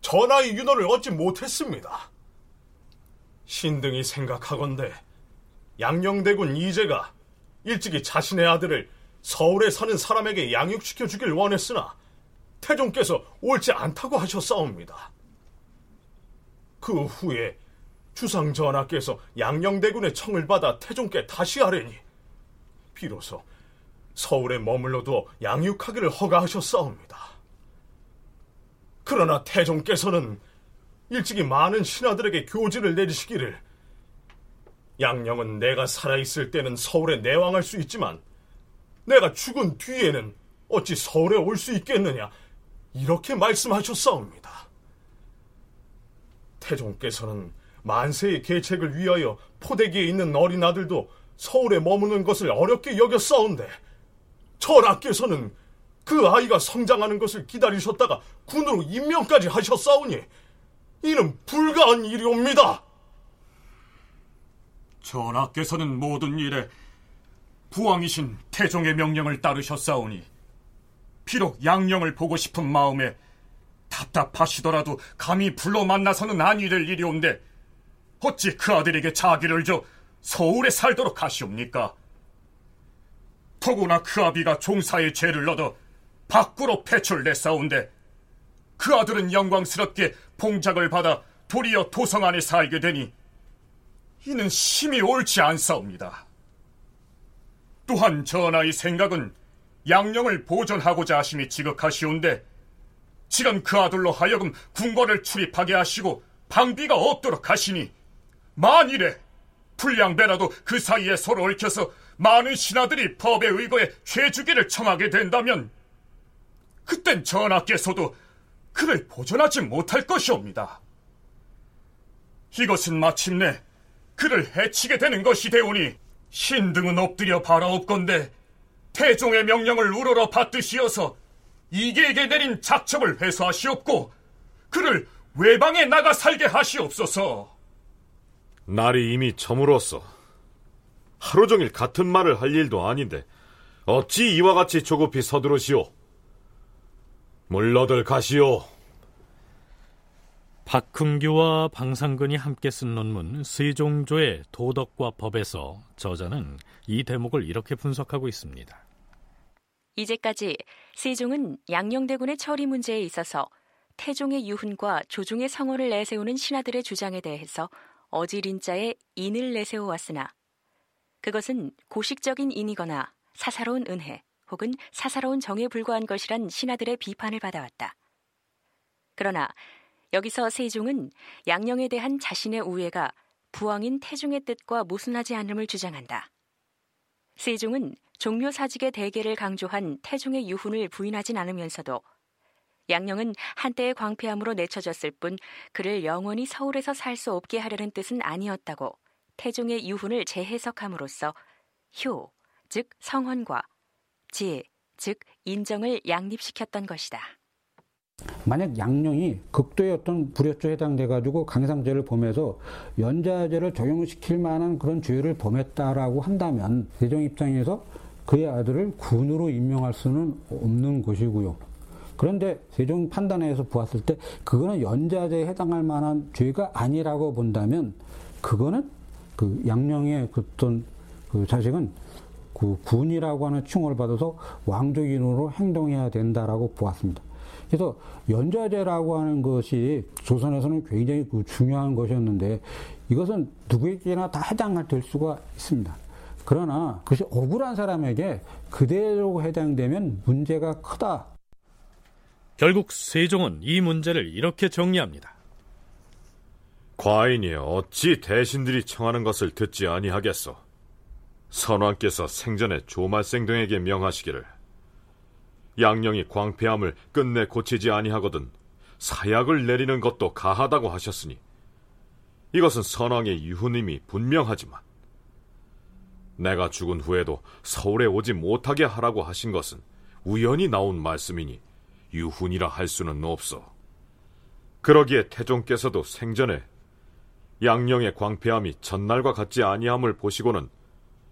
전하의 윤호를 얻지 못했습니다. 신등이 생각하건대 양녕대군 이제가 일찍이 자신의 아들을 서울에 사는 사람에게 양육시켜 주길 원했으나 태종께서 옳지 않다고 하셨사옵니다. 그 후에 주상 전하께서 양녕대군의 청을 받아 태종께 다시 하려니 비로소 서울에 머물러도 양육하기를 허가하셨사옵니다. 그러나 태종께서는 일찍이 많은 신하들에게 교지를 내리시기를 양녕은 내가 살아있을 때는 서울에 내왕할 수 있지만 내가 죽은 뒤에는 어찌 서울에 올 수 있겠느냐 이렇게 말씀하셨사옵니다. 태종께서는 만세의 계책을 위하여 포대기에 있는 어린 아들도 서울에 머무는 것을 어렵게 여겼사온데 전하께서는 그 아이가 성장하는 것을 기다리셨다가 군으로 임명까지 하셨사오니 이는 불가한 일이옵니다. 전하께서는 모든 일에 부왕이신 태종의 명령을 따르셨사오니 비록 양령을 보고 싶은 마음에 답답하시더라도 감히 불러 만나서는 아니 될 일이온데 어찌 그 아들에게 자기를 줘 서울에 살도록 하시옵니까? 더구나 그 아비가 종사의 죄를 얻어 밖으로 패출됐사온데 그 아들은 영광스럽게 봉작을 받아 도리어 도성 안에 살게 되니 이는 심히 옳지 않사옵니다. 또한 전하의 생각은 양령을 보존하고자 하심이 지극하시온데 지금 그 아들로 하여금 궁궐을 출입하게 하시고 방비가 없도록 하시니 만일에 불량배라도 그 사이에 서로 얽혀서 많은 신하들이 법에 의거해 죄주기를 청하게 된다면 그땐 전하께서도 그를 보존하지 못할 것이옵니다. 이것은 마침내 그를 해치게 되는 것이 되오니 신등은 엎드려 바라옵건대 태종의 명령을 우러러 받듯이어서 이계에게 내린 작첩을 회수하시옵고 그를 외방에 나가 살게 하시옵소서. 날이 이미 저물었어. 하루 종일 같은 말을 할 일도 아닌데 어찌 이와 같이 조급히 서두르시오. 물러들 가시오. 박흥규와 방상근이 함께 쓴 논문 세종조의 도덕과 법에서 저자는 이 대목을 이렇게 분석하고 있습니다. 이제까지 세종은 양녕대군의 처리 문제에 있어서 태종의 유훈과 조종의 성호를 내세우는 신하들의 주장에 대해서 어지린자의 인을 내세워 왔으나 그것은 고식적인 인이거나 사사로운 은혜 혹은 사사로운 정에 불과한 것이란 신하들의 비판을 받아왔다. 그러나 여기서 세종은 양령에 대한 자신의 우애가 부왕인 태종의 뜻과 모순하지 않음을 주장한다. 세종은 종묘 사직의 대계를 강조한 태종의 유훈을 부인하진 않으면서도 양령은 한때의 광폐함으로 내쳐졌을 뿐 그를 영원히 서울에서 살 수 없게 하려는 뜻은 아니었다고 태종의 유훈을 재해석함으로써 효, 즉 성헌과 지, 즉 인정을 양립시켰던 것이다. 만약 양령이 극도의 어떤 불효죄에 해당돼 가지고 강상죄를 범해서 연자죄를 적용시킬 만한 그런 죄를 범했다라고 한다면 세종 입장에서 그의 아들을 군으로 임명할 수는 없는 것이고요. 그런데 세종 판단에서 보았을 때 그거는 연자죄에 해당할 만한 죄가 아니라고 본다면 그거는 그 양령의 어떤 그 자식은 그 군이라고 하는 칭호를 받아서 왕족인으로 행동해야 된다라고 보았습니다. 그래서 연좌제라고 하는 것이 조선에서는 굉장히 그 중요한 것이었는데 이것은 누구에게나 다 해당될 수가 있습니다. 그러나 그것이 억울한 사람에게 그대로 해당되면 문제가 크다. 결국 세종은 이 문제를 이렇게 정리합니다. 과인이 어찌 대신들이 청하는 것을 듣지 아니하겠소? 선왕께서 생전에 조말생 등에게 명하시기를 양령이 광폐함을 끝내 고치지 아니하거든 사약을 내리는 것도 가하다고 하셨으니 이것은 선왕의 유훈임이 분명하지만 내가 죽은 후에도 서울에 오지 못하게 하라고 하신 것은 우연히 나온 말씀이니 유훈이라 할 수는 없어. 그러기에 태종께서도 생전에 양령의 광폐함이 전날과 같지 아니함을 보시고는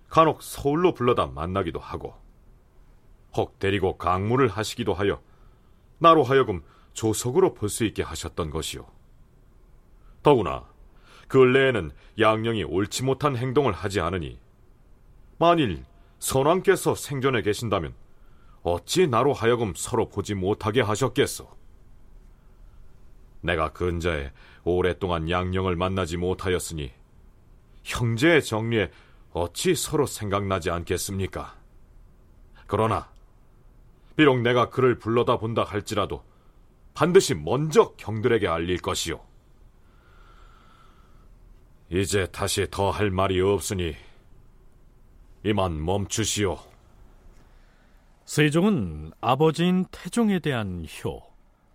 간혹 서울로 불러다 만나기도 하고 혹 데리고 강문을 하시기도 하여 나로 하여금 조석으로 볼 수 있게 하셨던 것이요. 더구나 근래에는 양령이 옳지 못한 행동을 하지 않으니 만일 선왕께서 생전에 계신다면 어찌 나로 하여금 서로 보지 못하게 하셨겠소? 내가 근자에 오랫동안 양령을 만나지 못하였으니 형제의 정리에 어찌 서로 생각나지 않겠습니까? 그러나 비록 내가 그를 불러다 본다 할지라도 반드시 먼저 경들에게 알릴 것이요. 이제 다시 더 할 말이 없으니 이만 멈추시오. 세종은 아버지인 태종에 대한 효,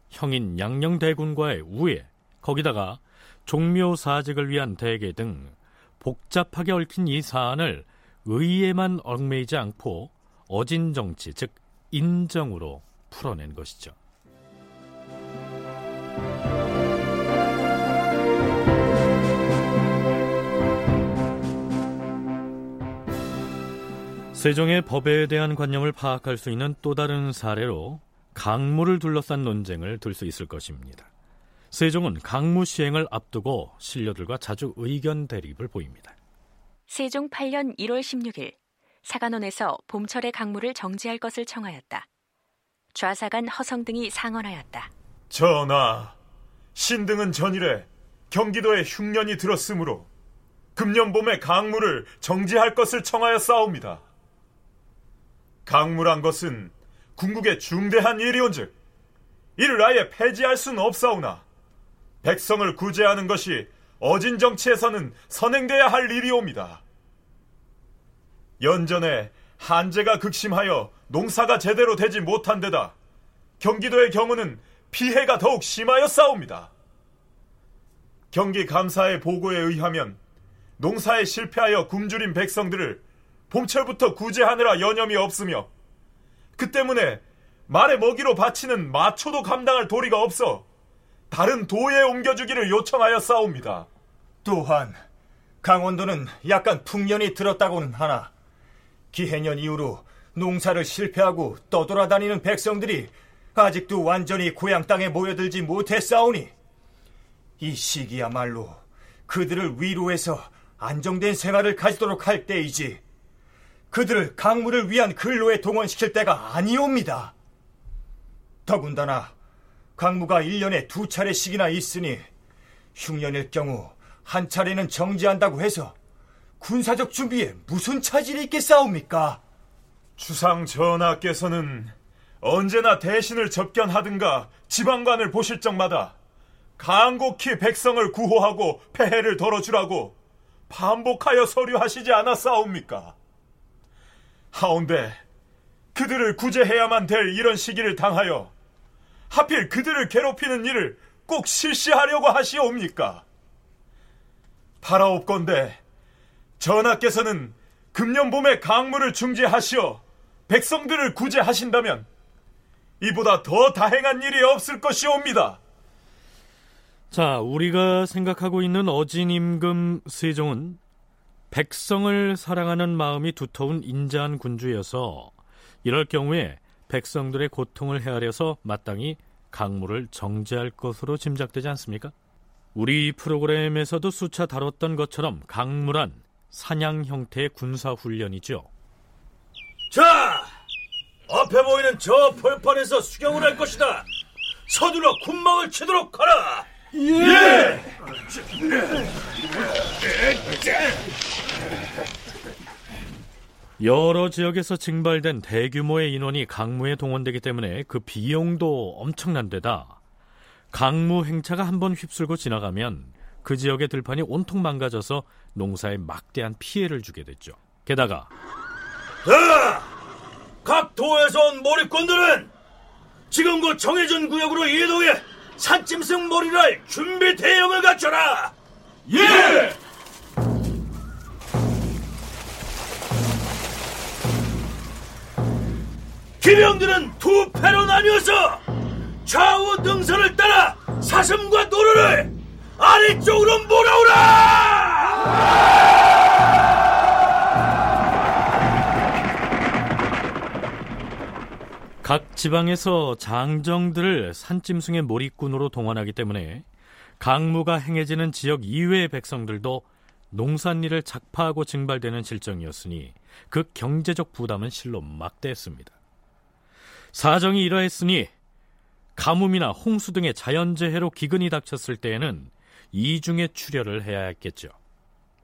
형인 양녕대군과의 우애, 거기다가 종묘 사직을 위한 대계 등 복잡하게 얽힌 이 사안을 의에만 얽매이지 않고 어진 정치, 즉 인정으로 풀어낸 것이죠. 세종의 법에 대한 관념을 파악할 수 있는 또 다른 사례로 강무를 둘러싼 논쟁을 들 수 있을 것입니다. 세종은 강무 시행을 앞두고 신료들과 자주 의견 대립을 보입니다. 세종 8년 1월 16일 사간원에서 봄철의 강무를 정지할 것을 청하였다. 좌사간 허성 등이 상언하였다. 전하, 신등은 전일에 경기도에 흉년이 들었으므로 금년 봄에 강무를 정지할 것을 청하여 싸웁니다. 강물한 것은 궁극의 중대한 일이온즉 이를 아예 폐지할 수는 없사오나 백성을 구제하는 것이 어진 정치에서는 선행돼야 할 일이옵니다. 연전에 한재가 극심하여 농사가 제대로 되지 못한 데다 경기도의 경우는 피해가 더욱 심하여 싸웁니다. 경기 감사의 보고에 의하면 농사에 실패하여 굶주린 백성들을 봄철부터 구제하느라 여념이 없으며 그 때문에 말의 먹이로 바치는 마초도 감당할 도리가 없어 다른 도에 옮겨주기를 요청하여 싸웁니다. 또한 강원도는 약간 풍년이 들었다고는 하나 기해년 이후로 농사를 실패하고 떠돌아다니는 백성들이 아직도 완전히 고향 땅에 모여들지 못했사오니 이 시기야말로 그들을 위로해서 안정된 생활을 가지도록 할 때이지 그들을 강물을 위한 근로에 동원시킬 때가 아니옵니다. 더군다나 강무가 1년에 두 차례씩이나 있으니 흉년일 경우 한 차례는 정지한다고 해서 군사적 준비에 무슨 차질이 있겠사옵니까? 주상 전하께서는 언제나 대신을 접견하든가 지방관을 보실 적마다 간곡히 백성을 구호하고 폐해를 덜어주라고 반복하여 서류하시지 않았사옵니까? 하운데 그들을 구제해야만 될 이런 시기를 당하여 하필 그들을 괴롭히는 일을 꼭 실시하려고 하시옵니까? 바라옵건대 전하께서는 금년 봄에 강물을 중지하시어 백성들을 구제하신다면 이보다 더 다행한 일이 없을 것이옵니다. 자, 우리가 생각하고 있는 어진 임금 세종은 백성을 사랑하는 마음이 두터운 인자한 군주여서 이럴 경우에 백성들의 고통을 헤아려서 마땅히 강물을 정지할 것으로 짐작되지 않습니까? 우리 프로그램에서도 수차 다뤘던 것처럼 강물한 사냥 형태의 군사 훈련이죠. 자, 앞에 보이는 저 벌판에서 수경을 할 것이다. 서둘러 군망을 치도록 하라. 예! 여러 지역에서 증발된 대규모의 인원이 강무에 동원되기 때문에 그 비용도 엄청난 데다 강무 행차가 한 번 휩쓸고 지나가면 그 지역의 들판이 온통 망가져서 농사에 막대한 피해를 주게 됐죠. 게다가 자, 각 도에서 온 몰입꾼들은 지금 그 정해진 구역으로 이동해 산짐승 몰이를 준비 대응을 갖춰라. 예! 기병들은 두 패로 나뉘어서 좌우 능선을 따라 사슴과 노루를 아래쪽으로 몰아오라! 각 지방에서 장정들을 산짐승의 몰입꾼으로 동원하기 때문에 강무가 행해지는 지역 이외의 백성들도 농산일을 작파하고 증발되는 실정이었으니 그 경제적 부담은 실로 막대했습니다. 사정이 이러했으니 가뭄이나 홍수 등의 자연재해로 기근이 닥쳤을 때에는 이중의 출혈을 해야 했겠죠.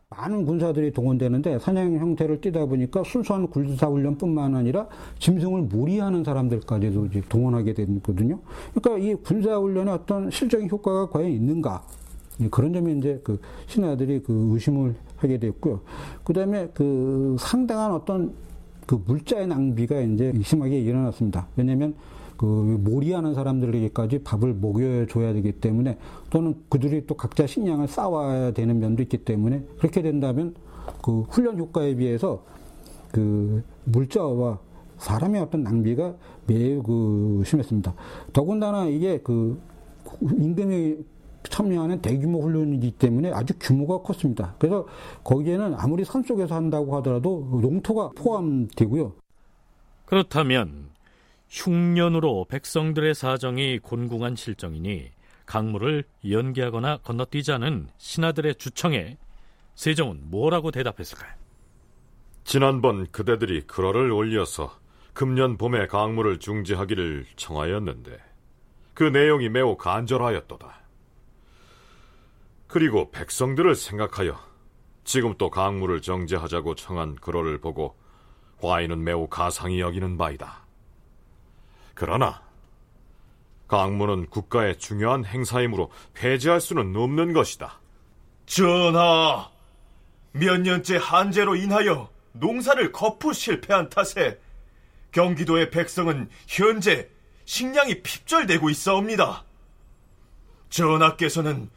많은 군사들이 동원되는데 사냥 형태를 띠다 보니까 순수한 군사 훈련뿐만 아니라 짐승을 무리하는 사람들까지도 동원하게 되거든요. 그러니까 이 군사 훈련의 어떤 실적인 효과가 과연 있는가? 그런 점이 이제 그 신하들이 그 의심을 하게 됐고요. 그 다음에 그 상당한 어떤 그 물자의 낭비가 이제 심하게 일어났습니다. 왜냐하면 그 몰이하는 사람들에게까지 밥을 먹여줘야 되기 때문에 또는 그들이 또 각자 식량을 쌓아야 되는 면도 있기 때문에 그렇게 된다면 그 훈련 효과에 비해서 그 물자와 사람의 어떤 낭비가 매우 그 심했습니다. 더군다나 이게 그 임금이 참여하는 대규모 훈련이기 때문에 아주 규모가 컸습니다. 그래서 거기에는 아무리 산 속에서 한다고 하더라도 농토가 포함되고요. 그렇다면 흉년으로 백성들의 사정이 곤궁한 실정이니 강물을 연기하거나 건너뛰자는 신하들의 주청에 세종은 뭐라고 대답했을까요? 지난번 그대들이 글어를 올려서 금년 봄에 강물을 중지하기를 청하였는데 그 내용이 매우 간절하였도다. 그리고 백성들을 생각하여 지금 또 강물을 정지하자고 청한 글어를 보고 과인은 매우 가상히 여기는 바이다. 그러나 강문은 국가의 중요한 행사이므로 폐지할 수는 없는 것이다. 전하, 몇 년째 한재로 인하여 농사를 거푸 실패한 탓에 경기도의 백성은 현재 식량이 핍절되고 있사옵니다. 전하께서는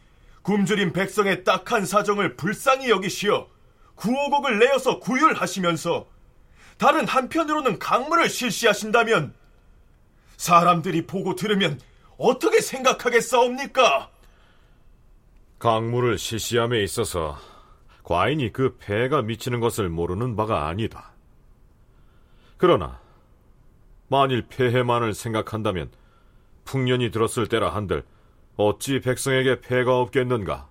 굶주린 백성의 딱한 사정을 불쌍히 여기시어 구호곡을 내어서 구휼하시면서 다른 한편으로는 강물을 실시하신다면 사람들이 보고 들으면 어떻게 생각하겠사옵니까? 강물을 실시함에 있어서 과인이 그 폐가 미치는 것을 모르는 바가 아니다. 그러나 만일 폐해만을 생각한다면 풍년이 들었을 때라 한들 어찌 백성에게 폐가 없겠는가?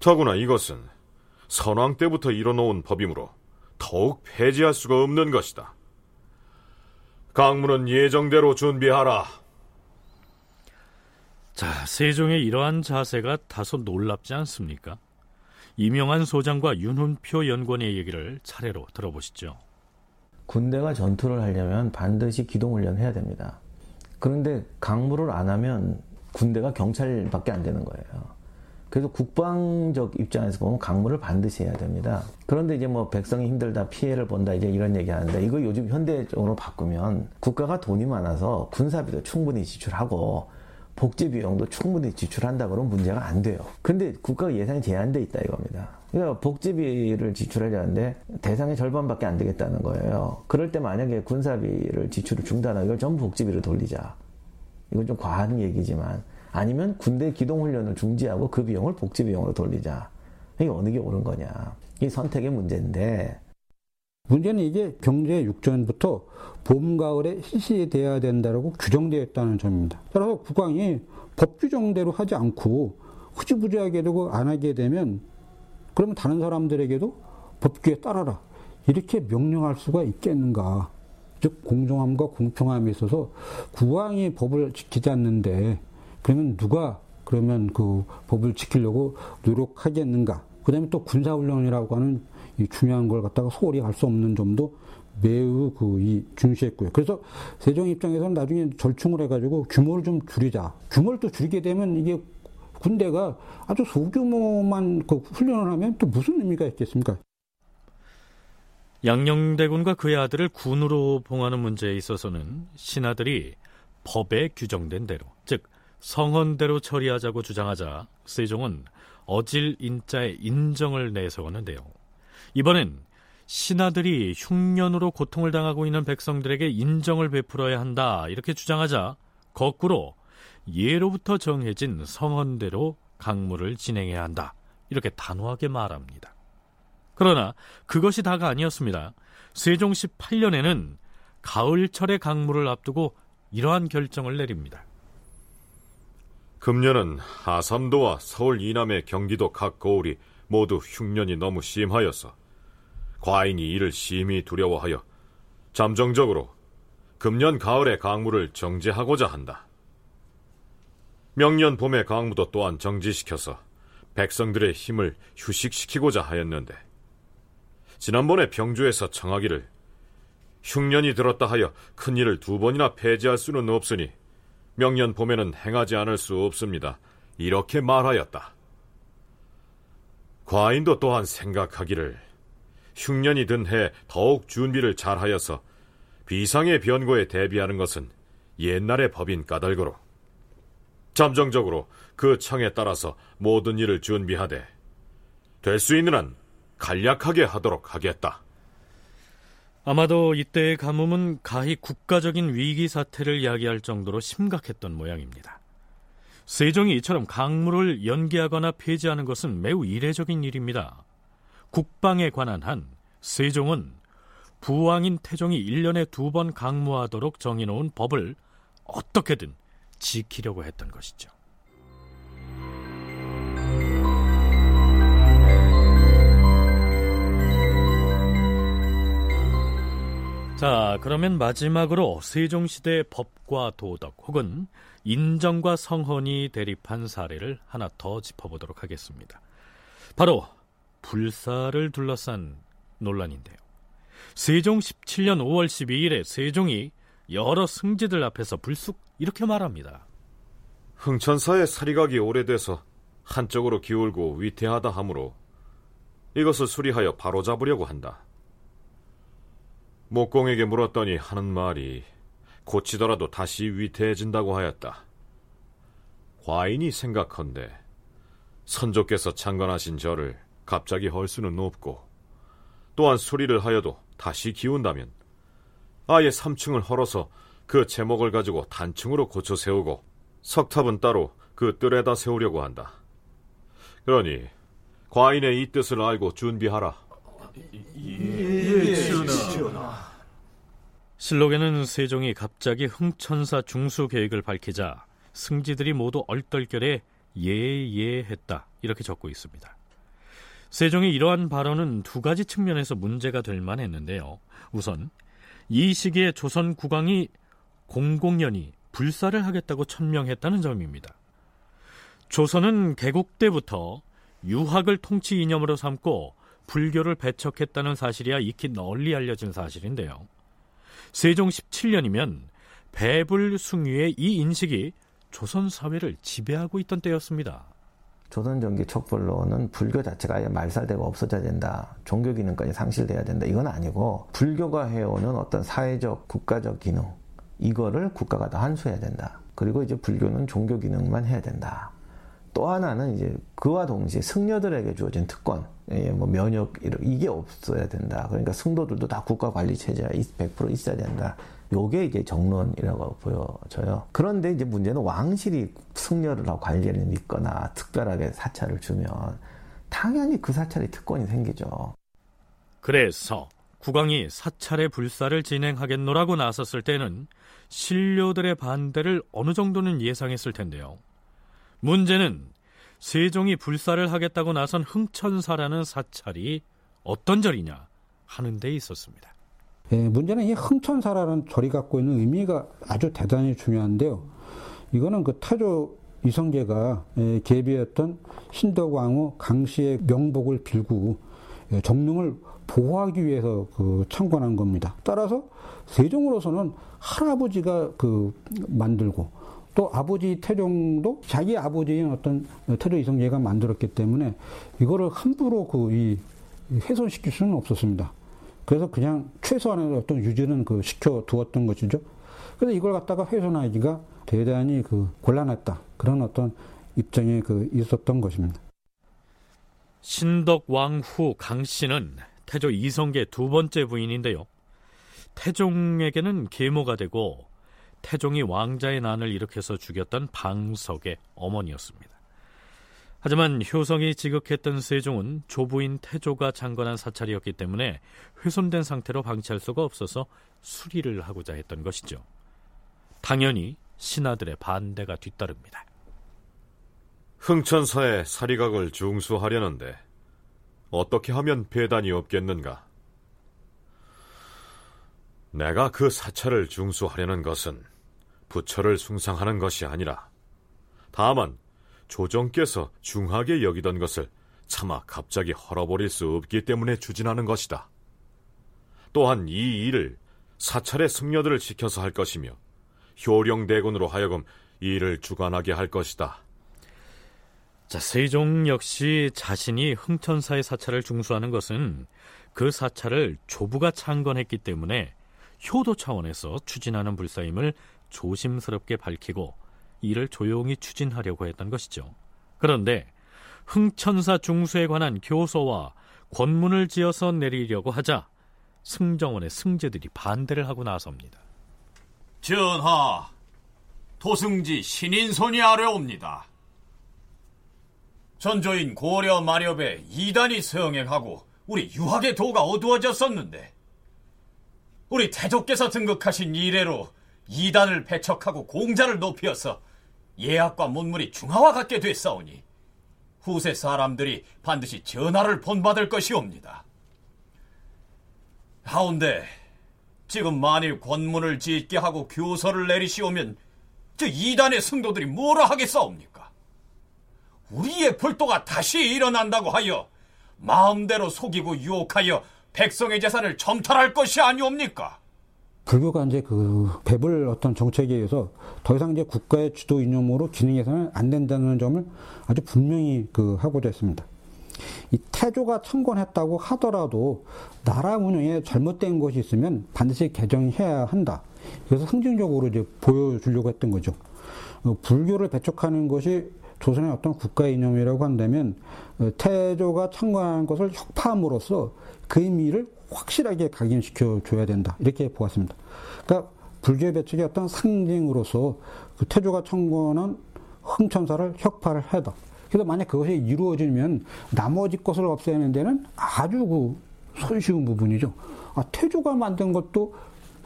더구나 이것은 선왕 때부터 이뤄놓은 법이므로 더욱 폐지할 수가 없는 것이다. 강문은 예정대로 준비하라. 자, 세종의 이러한 자세가 다소 놀랍지 않습니까? 이명한 소장과 윤훈표 연구원의 얘기를 차례로 들어보시죠. 군대가 전투를 하려면 반드시 기동훈련을 해야 됩니다. 그런데 강물을 안 하면 군대가 경찰밖에 안 되는 거예요. 그래서 국방적 입장에서 보면 강물을 반드시 해야 됩니다. 그런데 이제 뭐 백성이 힘들다, 피해를 본다, 이제 이런 얘기 하는데 이거 요즘 현대적으로 바꾸면 국가가 돈이 많아서 군사비도 충분히 지출하고 복지 비용도 충분히 지출한다 그러면 문제가 안 돼요. 근데 국가 예산이 제한돼 있다 이겁니다. 그러니까 복지비를 지출하려는데 대상의 절반밖에 안 되겠다는 거예요. 그럴 때 만약에 군사비를 지출을 중단하고 이걸 전부 복지비로 돌리자. 이건 좀 과한 얘기지만 아니면 군대 기동훈련을 중지하고 그 비용을 복지비용으로 돌리자. 이게 어느 게 옳은 거냐. 이 선택의 문제인데. 문제는 이게 경제 육전부터 봄, 가을에 실시돼야 된다고 규정되어 있다는 점입니다. 따라서 국왕이 법 규정대로 하지 않고 흐지부지하게 되고 안 하게 되면 그러면 다른 사람들에게도 법규에 따라라. 이렇게 명령할 수가 있겠는가. 즉, 공정함과 공평함에 있어서 국왕이 법을 지키지 않는데 그러면 누가 그러면 그 법을 지키려고 노력하겠는가? 그 다음에 또 군사훈련이라고 하는 이 중요한 걸 갖다가 소홀히 할 수 없는 점도 매우 그 이 중시했고요. 그래서 세종 입장에서는 나중에 절충을 해가지고 규모를 좀 줄이자. 규모를 또 줄이게 되면 이게 군대가 아주 소규모만 그 훈련을 하면 또 무슨 의미가 있겠습니까? 양녕대군과 그의 아들을 군으로 봉하는 문제에 있어서는 신하들이 법에 규정된 대로, 즉 성헌대로 처리하자고 주장하자 세종은 어질 인자의 인정을 내세웠는데요. 이번엔 신하들이 흉년으로 고통을 당하고 있는 백성들에게 인정을 베풀어야 한다 이렇게 주장하자 거꾸로 예로부터 정해진 성헌대로 강물을 진행해야 한다 이렇게 단호하게 말합니다. 그러나 그것이 다가 아니었습니다. 세종 18년에는 가을철의 강물을 앞두고 이러한 결정을 내립니다. 금년은 하삼도와 서울 이남의 경기도 각 거울이 모두 흉년이 너무 심하여서 과인이 이를 심히 두려워하여 잠정적으로 금년 가을의 강물을 정지하고자 한다. 명년 봄의 강무도 또한 정지시켜서 백성들의 힘을 휴식시키고자 하였는데 지난번에 병주에서 청하기를 흉년이 들었다 하여 큰 일을 두 번이나 폐지할 수는 없으니 명년 봄에는 행하지 않을 수 없습니다. 이렇게 말하였다. 과인도 또한 생각하기를 흉년이 든 해 더욱 준비를 잘하여서 비상의 변고에 대비하는 것은 옛날의 법인 까닭으로 잠정적으로 그 청에 따라서 모든 일을 준비하되 될 수 있는 한 간략하게 하도록 하겠다. 아마도 이때의 가뭄은 가히 국가적인 위기 사태를 이야기할 정도로 심각했던 모양입니다. 세종이 이처럼 강물을 연기하거나 폐지하는 것은 매우 이례적인 일입니다. 국방에 관한 한 세종은 부왕인 태종이 1년에 두 번 강무하도록 정해놓은 법을 어떻게든 지키려고 했던 것이죠. 자, 그러면 마지막으로 세종시대의 법과 도덕 혹은 인정과 성헌이 대립한 사례를 하나 더 짚어보도록 하겠습니다. 바로 불사를 둘러싼 논란인데요. 세종 17년 5월 12일에 세종이 여러 승지들 앞에서 불쑥 이렇게 말합니다. 흥천사의 사리각이 오래돼서 한쪽으로 기울고 위태하다 하므로 이것을 수리하여 바로잡으려고 한다. 목공에게 물었더니 하는 말이 고치더라도 다시 위태해진다고 하였다. 과인이 생각한데 선조께서 창건하신 저를 갑자기 헐 수는 없고 또한 수리를 하여도 다시 기운다면 아예 3층을 헐어서 그 제목을 가지고 단층으로 고쳐 세우고 석탑은 따로 그 뜰에다 세우려고 한다. 그러니 과인의 이 뜻을 알고 준비하라. 예, 전하. 실록에는 세종이 갑자기 흥천사 중수 계획을 밝히자 승지들이 모두 얼떨결에 예예했다 이렇게 적고 있습니다. 세종의 이러한 발언은 두 가지 측면에서 문제가 될 만했는데요. 우선 이 시기에 조선 국왕이 공공연히 불사를 하겠다고 천명했다는 점입니다. 조선은 개국 때부터 유학을 통치 이념으로 삼고 불교를 배척했다는 사실이야 익히 널리 알려진 사실인데요. 세종 17년이면 배불 숭유의 이 인식이 조선 사회를 지배하고 있던 때였습니다. 조선 전기 척불로는 불교 자체가 아예 말살되고 없어져야 된다. 종교 기능까지 상실돼야 된다. 이건 아니고 불교가 해오는 어떤 사회적 국가적 기능 이거를 국가가 다 환수해야 된다. 그리고 이제 불교는 종교 기능만 해야 된다. 또 하나는 이제 그와 동시에 승려들에게 주어진 특권, 예, 뭐 면역 이게 없어야 된다. 그러니까 승도들도 다 국가 관리 체제가 100% 있어야 된다. 요게 이제 정론이라고 보여져요. 그런데 이제 문제는 왕실이 승려를 하고 관리를 믿거나 특별하게 사찰을 주면 당연히 그 사찰에 특권이 생기죠. 그래서 국왕이 사찰의 불사를 진행하겠노라고 나섰을 때는 신료들의 반대를 어느 정도는 예상했을 텐데요. 문제는 세종이 불사를 하겠다고 나선 흥천사라는 사찰이 어떤 절이냐 하는 데 있었습니다. 예, 문제는 이 흥천사라는 절이 갖고 있는 의미가 아주 대단히 중요한데요. 이거는 그 타조 이성계가 예, 계비했던 신덕왕후 강씨의 명복을 빌고 예, 정릉을 보호하기 위해서 그 창건한 겁니다. 따라서 세종으로서는 할아버지가 그 만들고 또 아버지 태종도 자기 아버지인 어떤 태조 이성계가 만들었기 때문에 이거를 함부로 그 이 훼손시킬 수는 없었습니다. 그래서 그냥 최소한의 어떤 유지는 그 시켜 두었던 것이죠. 그래서 이걸 갖다가 훼손하기가 대단히 그 곤란했다. 그런 어떤 입장에 그 있었던 것입니다. 신덕 왕 후 강 씨는 태조 이성계 두 번째 부인인데요. 태종에게는 계모가 되고 태종이 왕자의 난을 일으켜서 죽였던 방석의 어머니였습니다. 하지만 효성이 지극했던 세종은 조부인 태조가 장관한 사찰이었기 때문에 훼손된 상태로 방치할 수가 없어서 수리를 하고자 했던 것이죠. 당연히 신하들의 반대가 뒤따릅니다. 흥천사의 사리각을 중수하려는데 어떻게 하면 배단이 없겠는가? 내가 그 사찰을 중수하려는 것은 부처를 숭상하는 것이 아니라 다만 조정께서 중하게 여기던 것을 차마 갑자기 헐어버릴 수 없기 때문에 추진하는 것이다. 또한 이 일을 사찰의 승려들을 시켜서 할 것이며 효령대군으로 하여금 이 일을 주관하게 할 것이다. 자, 세종 역시 자신이 흥천사의 사찰을 중수하는 것은 그 사찰을 조부가 창건했기 때문에 효도 차원에서 추진하는 불사임을 조심스럽게 밝히고 이를 조용히 추진하려고 했던 것이죠. 그런데 흥천사 중수에 관한 교서와 권문을 지어서 내리려고 하자 승정원의 승제들이 반대를 하고 나섭니다. 전하, 도승지 신인손이 아뢰옵니다. 전조인 고려 마렵에 이단이 서행하고 우리 유학의 도가 어두워졌었는데 우리 태조께서 등극하신 이래로 이단을 배척하고 공자를 높이어서 예학과 문물이 중화와 같게 됐사오니 후세 사람들이 반드시 전하를 본받을 것이옵니다. 하운데 지금 만일 권문을 짓게 하고 교서를 내리시오면 저 이단의 승도들이 뭐라 하겠사옵니까? 우리의 불도가 다시 일어난다고 하여 마음대로 속이고 유혹하여 백성의 재산을 점탈할 것이 아니옵니까? 불교가 이제 그 배불 어떤 정책에 의해서 더 이상 이제 국가의 주도 이념으로 기능해서는 안 된다는 점을 아주 분명히 그 하고자 했습니다. 이 태조가 창건했다고 하더라도 나라 운영에 잘못된 것이 있으면 반드시 개정해야 한다. 그래서 상징적으로 이제 보여주려고 했던 거죠. 어, 불교를 배척하는 것이 조선의 어떤 국가 이념이라고 한다면 어, 태조가 창건한 것을 혁파함으로써 그 의미를 확실하게 각인시켜 줘야 된다. 이렇게 보았습니다. 그러니까 불교의 배척의 어떤 상징으로서 그 태조가 창건한 흥천사를 혁파를 하다. 그래서 만약 그것이 이루어지면 나머지 것을 없애는 데는 아주 그 손쉬운 부분이죠. 아, 태조가 만든 것도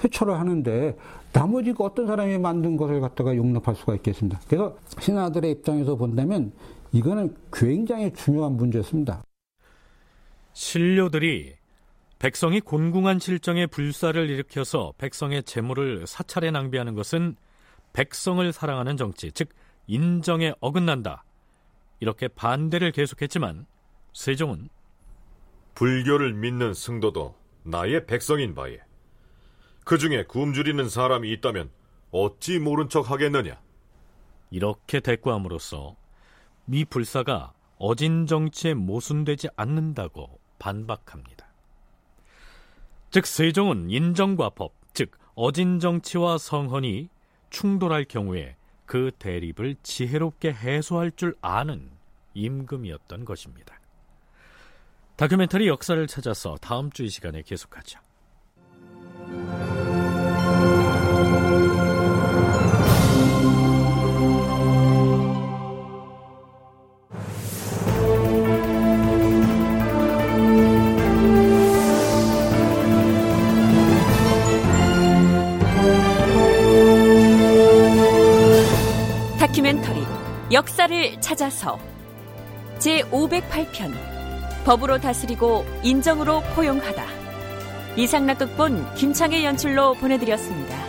회초를 하는데 나머지 그 어떤 사람이 만든 것을 갖다가 용납할 수가 있겠습니다. 그래서 신하들의 입장에서 본다면 이거는 굉장히 중요한 문제였습니다. 신료들이 백성이 곤궁한 실정에 불사를 일으켜서 백성의 재물을 사찰에 낭비하는 것은 백성을 사랑하는 정치, 즉 인정에 어긋난다. 이렇게 반대를 계속했지만 세종은 불교를 믿는 승도도 나의 백성인 바에 그 중에 굶주리는 사람이 있다면 어찌 모른 척 하겠느냐? 이렇게 대꾸함으로써 미 불사가 어진 정치에 모순되지 않는다고 반박합니다. 즉 세종은 인정과 법, 즉 어진 정치와 성헌이 충돌할 경우에 그 대립을 지혜롭게 해소할 줄 아는 임금이었던 것입니다. 다큐멘터리 역사를 찾아서 다음 주 이 시간에 계속하죠. 역사를 찾아서 제 508편 법으로 다스리고 인정으로 포용하다 이상락 극본 김창의 연출로 보내드렸습니다.